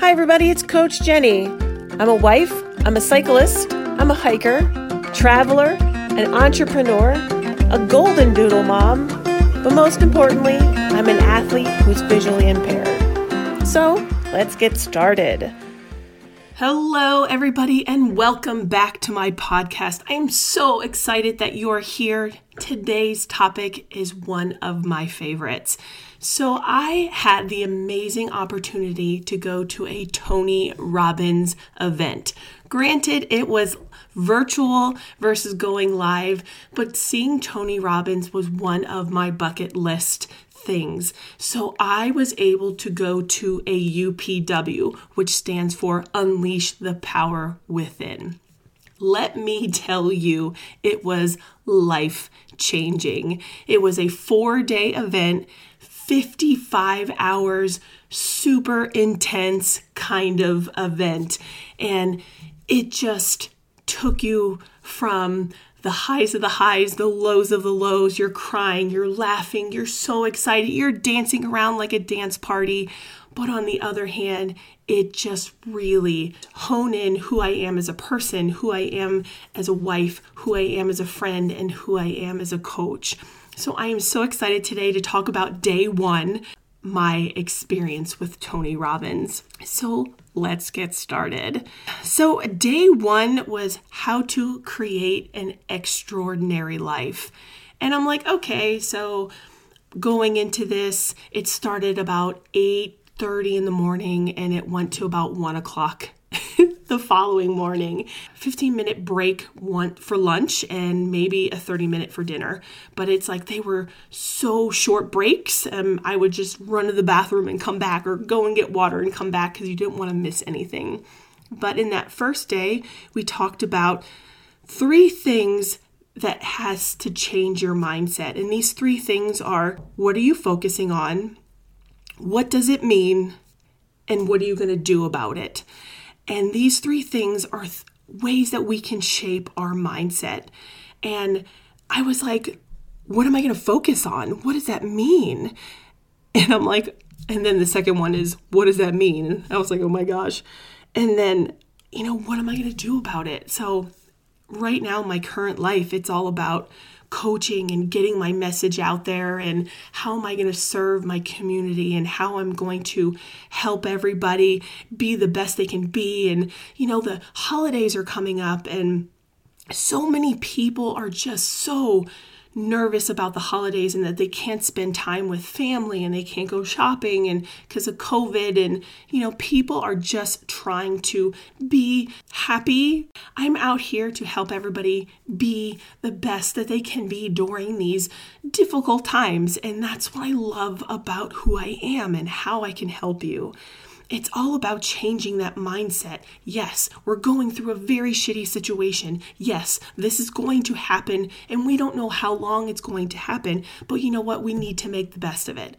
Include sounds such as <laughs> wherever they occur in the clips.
Hi, everybody, it's Coach Jennie. I'm a wife, I'm a cyclist, I'm a hiker, traveler, an entrepreneur, a golden doodle mom, but most importantly, I'm an athlete who's visually impaired. So let's get started. Hello, everybody, and welcome back to my podcast. I am so excited that you are here. Today's topic is one of my favorites. So, I had the amazing opportunity to go to a Tony Robbins event. Granted, it was virtual versus going live, but seeing Tony Robbins was one of my bucket list things. So I was able to go to a UPW, which stands for Unleash the Power Within. Let me tell you, it was life changing. It was a four day event, 55 hours, super intense kind of event. And it just took you from the highs of the highs, the lows of the lows. You're crying, you're laughing, you're so excited, you're dancing around like a dance party. But on the other hand, it just really hone in who I am as a person, who I am as a wife, who I am as a friend, and who I am as a coach. So I am so excited today to talk about day one, my experience with Tony Robbins. So let's get started. So, day one was how to create an extraordinary life. And I'm like, okay, so going into this, it started about 8 30 in the morning and it went to about 1 o'clock <laughs> the following morning. 15 minute break one for lunch and maybe a 30 minute for dinner. But it's like they were so short breaks. Um, I would just run to the bathroom and come back or go and get water and come back because you didn't want to miss anything. But in that first day, we talked about three things that has to change your mindset. And these three things are what are you focusing on? What does it mean? And what are you going to do about it? And these three things are th- ways that we can shape our mindset. And I was like, what am I going to focus on? What does that mean? <laughs> And I'm like, and then the second one is, what does that mean? And I was like, oh my gosh. And then, you know, what am I going to do about it? So, right now, my current life, it's all about coaching and getting my message out there and how am I going to serve my community and how I'm going to help everybody be the best they can be. And, you know, the holidays are coming up and so many people are just so nervous about the holidays and that they can't spend time with family and they can't go shopping and because of COVID and you know people are just trying to be happy. I'm out here to help everybody be the best that they can be during these difficult times and that's what I love about who I am and how I can help you. It's all about changing that mindset. Yes, we're going through a very shitty situation. Yes, this is going to happen, and we don't know how long it's going to happen, but you know what? We need to make the best of it.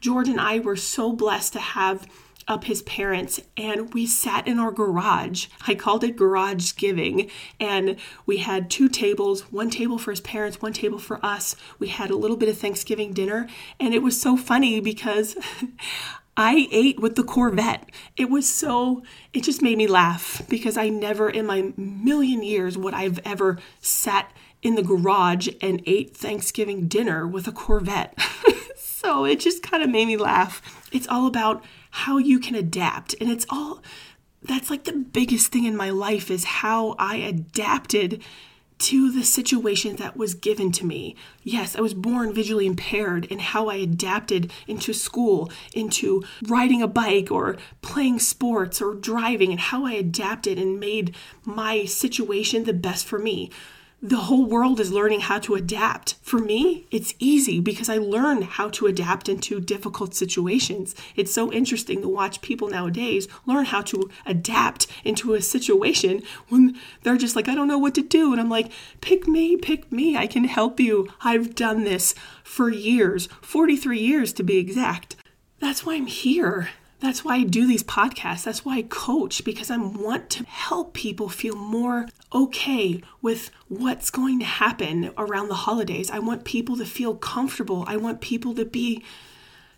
George and I were so blessed to have up his parents and we sat in our garage. I called it garage giving and we had two tables, one table for his parents, one table for us. We had a little bit of Thanksgiving dinner and it was so funny because <laughs> I ate with the Corvette. It was so, it just made me laugh because I never in my million years would I've ever sat in the garage and ate Thanksgiving dinner with a Corvette. <laughs> so it just kind of made me laugh. It's all about how you can adapt. And it's all, that's like the biggest thing in my life is how I adapted to the situation that was given to me. Yes, I was born visually impaired, and how I adapted into school, into riding a bike or playing sports or driving, and how I adapted and made my situation the best for me the whole world is learning how to adapt. For me, it's easy because I learn how to adapt into difficult situations. It's so interesting to watch people nowadays learn how to adapt into a situation when they're just like, I don't know what to do. And I'm like, pick me, pick me. I can help you. I've done this for years 43 years to be exact. That's why I'm here. That's why I do these podcasts. That's why I coach because I want to help people feel more okay with what's going to happen around the holidays. I want people to feel comfortable. I want people to be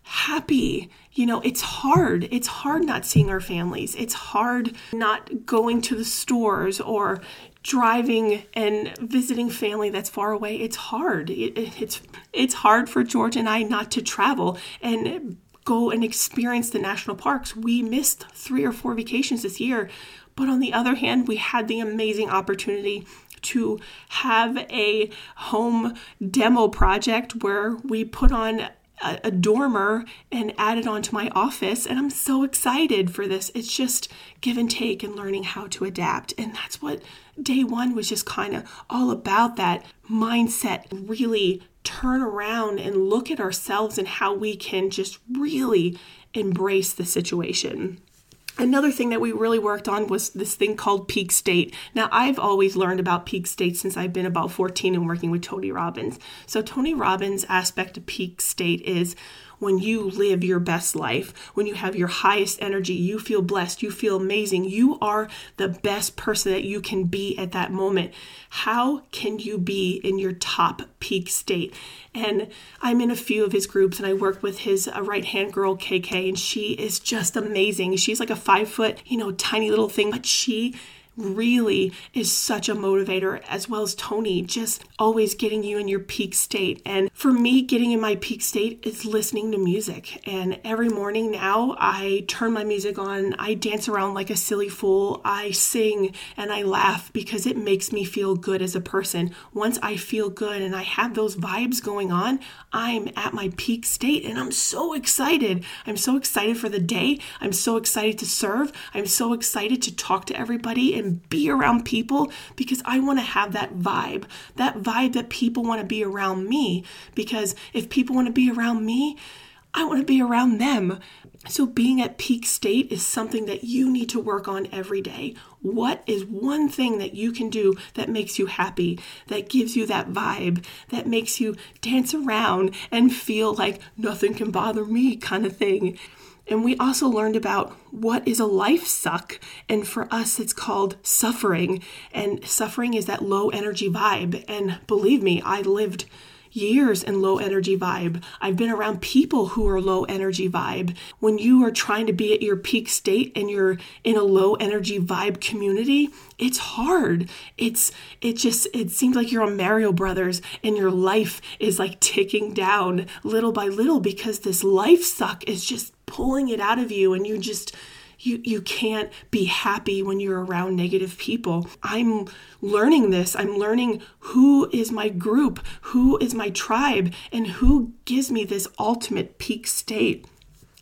happy. You know, it's hard. It's hard not seeing our families. It's hard not going to the stores or driving and visiting family that's far away. It's hard. It, it's it's hard for George and I not to travel and go and experience the national parks. We missed 3 or 4 vacations this year, but on the other hand, we had the amazing opportunity to have a home demo project where we put on a, a dormer and added onto my office. And I'm so excited for this. It's just give and take and learning how to adapt. And that's what day one was just kind of all about that mindset, really turn around and look at ourselves and how we can just really embrace the situation. Another thing that we really worked on was this thing called peak state. Now, I've always learned about peak state since I've been about 14 and working with Tony Robbins. So, Tony Robbins' aspect of peak state is when you live your best life, when you have your highest energy, you feel blessed, you feel amazing, you are the best person that you can be at that moment. How can you be in your top peak state? And I'm in a few of his groups and I work with his uh, right hand girl, KK, and she is just amazing. She's like a five foot, you know, tiny little thing, but she really is such a motivator, as well as Tony, just always getting you in your peak state. And for me, getting in my peak state is listening to music. And every morning now, I turn my music on, I dance around like a silly fool, I sing and I laugh because it makes me feel good as a person. Once I feel good and I have those vibes going on, I'm at my peak state and I'm so excited. I'm so excited for the day. I'm so excited to serve. I'm so excited to talk to everybody and and be around people because I want to have that vibe, that vibe that people want to be around me. Because if people want to be around me, I want to be around them. So, being at peak state is something that you need to work on every day. What is one thing that you can do that makes you happy, that gives you that vibe, that makes you dance around and feel like nothing can bother me kind of thing? And we also learned about what is a life suck. And for us, it's called suffering. And suffering is that low energy vibe. And believe me, I lived years in low energy vibe. I've been around people who are low energy vibe. When you are trying to be at your peak state and you're in a low energy vibe community, it's hard. It's it just it seems like you're on Mario Brothers and your life is like ticking down little by little because this life suck is just pulling it out of you and you just you you can't be happy when you're around negative people. I'm learning this. I'm learning who is my group, who is my tribe, and who gives me this ultimate peak state.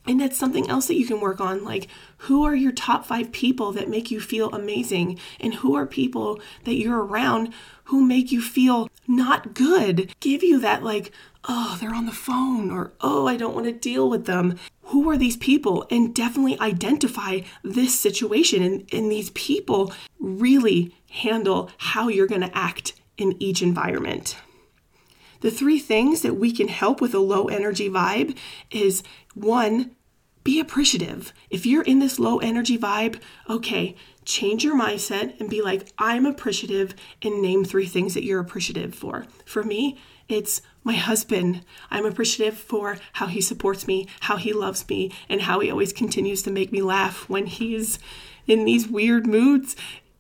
And that's something else that you can work on. Like, who are your top five people that make you feel amazing? And who are people that you're around who make you feel not good? Give you that, like, oh, they're on the phone, or oh, I don't want to deal with them. Who are these people? And definitely identify this situation. And, and these people really handle how you're going to act in each environment. The three things that we can help with a low energy vibe is one, be appreciative. If you're in this low energy vibe, okay, change your mindset and be like, I'm appreciative, and name three things that you're appreciative for. For me, it's my husband. I'm appreciative for how he supports me, how he loves me, and how he always continues to make me laugh when he's in these weird moods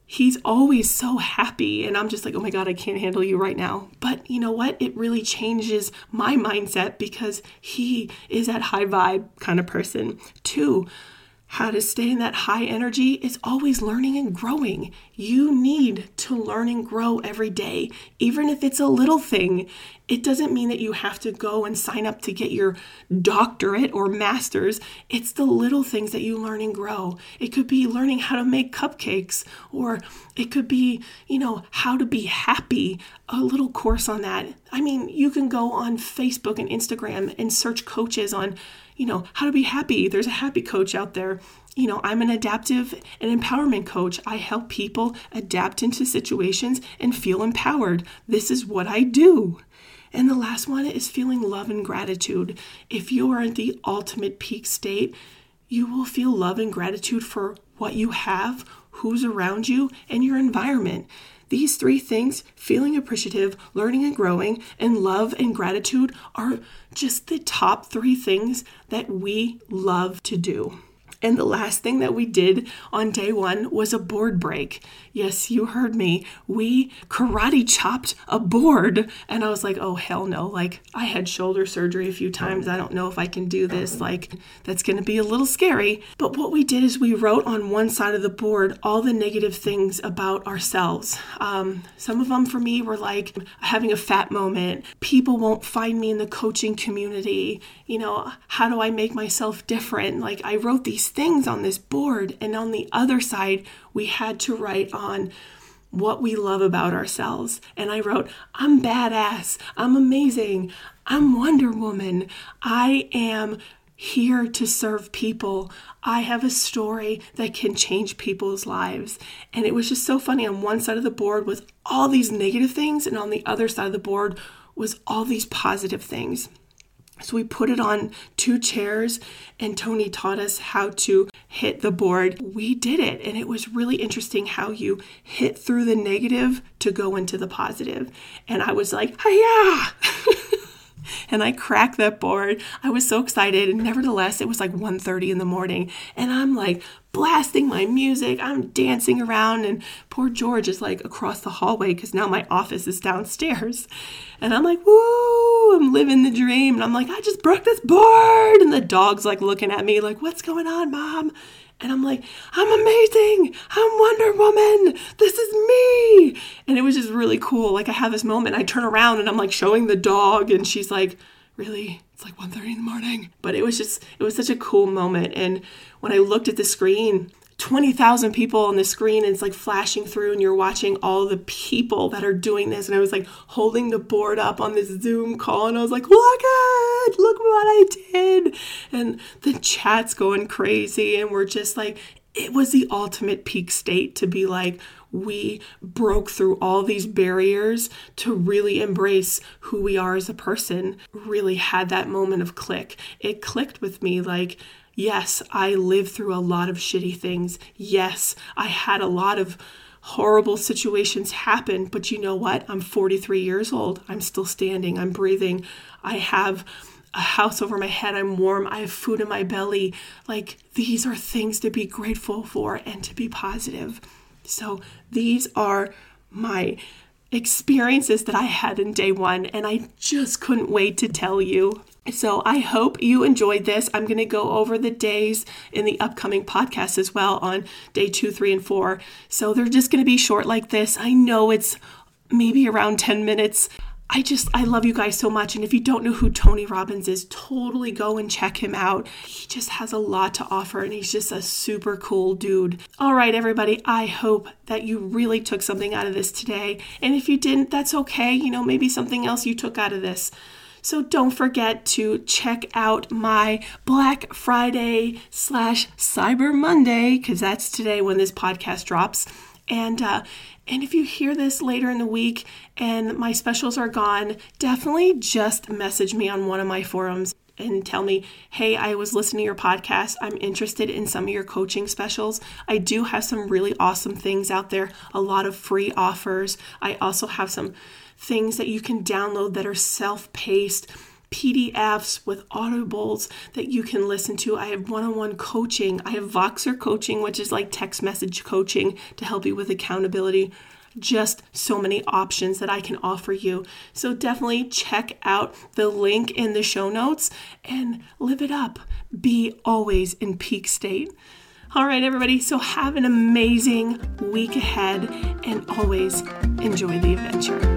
he's always so happy and i'm just like oh my god i can't handle you right now but you know what it really changes my mindset because he is that high vibe kind of person too how to stay in that high energy is always learning and growing. You need to learn and grow every day, even if it's a little thing. It doesn't mean that you have to go and sign up to get your doctorate or master's. It's the little things that you learn and grow. It could be learning how to make cupcakes, or it could be, you know, how to be happy, a little course on that. I mean, you can go on Facebook and Instagram and search coaches on you know, how to be happy. There's a happy coach out there. You know, I'm an adaptive and empowerment coach. I help people adapt into situations and feel empowered. This is what I do. And the last one is feeling love and gratitude. If you are in the ultimate peak state, you will feel love and gratitude for what you have, who's around you, and your environment. these three things feeling appreciative, learning and growing, and love and gratitude are just the top three things that we love to do. And the last thing that we did on day one was a board break. Yes, you heard me. We karate chopped a board. And I was like, oh, hell no. Like, I had shoulder surgery a few times. I don't know if I can do this. Like, that's going to be a little scary. But what we did is we wrote on one side of the board all the negative things about ourselves. Um, some of them for me were like having a fat moment, people won't find me in the coaching community. You know, how do I make myself different? Like, I wrote these things on this board. And on the other side, we had to write on what we love about ourselves. And I wrote, I'm badass. I'm amazing. I'm Wonder Woman. I am here to serve people. I have a story that can change people's lives. And it was just so funny. On one side of the board was all these negative things, and on the other side of the board was all these positive things. So we put it on two chairs, and Tony taught us how to hit the board. We did it, and it was really interesting how you hit through the negative to go into the positive. And I was like, hiya! <laughs> and I cracked that board. I was so excited. And nevertheless, it was like 1:30 in the morning. And I'm like blasting my music. I'm dancing around. And poor George is like across the hallway because now my office is downstairs. And I'm like, woo, I'm living the dream. And I'm like, I just broke this board. And the dog's like looking at me like, what's going on, mom? And I'm like, I'm amazing. I'm Wonder Woman. This is me. And it was just really cool. Like I have this moment. I turn around and I'm like showing the dog and she's like, really? It's like 1.30 in the morning. But it was just, it was such a cool moment. And when I looked at the screen, 20,000 people on the screen and it's like flashing through and you're watching all the people that are doing this. And I was like holding the board up on this Zoom call and I was like look at look what I did! And the chat's going crazy and we're just like it was the ultimate peak state to be like we broke through all these barriers to really embrace who we are as a person really had that moment of click. It clicked with me like Yes, I lived through a lot of shitty things. Yes, I had a lot of horrible situations happen, but you know what? I'm 43 years old. I'm still standing. I'm breathing. I have a house over my head. I'm warm. I have food in my belly. Like, these are things to be grateful for and to be positive. So, these are my experiences that I had in day one, and I just couldn't wait to tell you. So I hope you enjoyed this. I'm going to go over the days in the upcoming podcast as well on day two, three, and four. So they're just going to be short like this. I know it's maybe around 10 minutes. I just, I love you guys so much. And if you don't know who Tony Robbins is, totally go and check him out. He just has a lot to offer and he's just a super cool dude. All right, everybody, I hope that you really took something out of this today. And if you didn't, that's okay. You know, maybe something else you took out of this. So don't forget to check out my Black Friday slash Cyber Monday, because that's today when this podcast drops. And uh, and if you hear this later in the week and my specials are gone, definitely just message me on one of my forums and tell me, hey, I was listening to your podcast. I'm interested in some of your coaching specials. I do have some really awesome things out there, a lot of free offers. I also have some things that you can download that are self paced. PDFs with audibles that you can listen to. I have one on one coaching. I have Voxer coaching, which is like text message coaching to help you with accountability. Just so many options that I can offer you. So definitely check out the link in the show notes and live it up. Be always in peak state. All right, everybody. So have an amazing week ahead and always enjoy the adventure.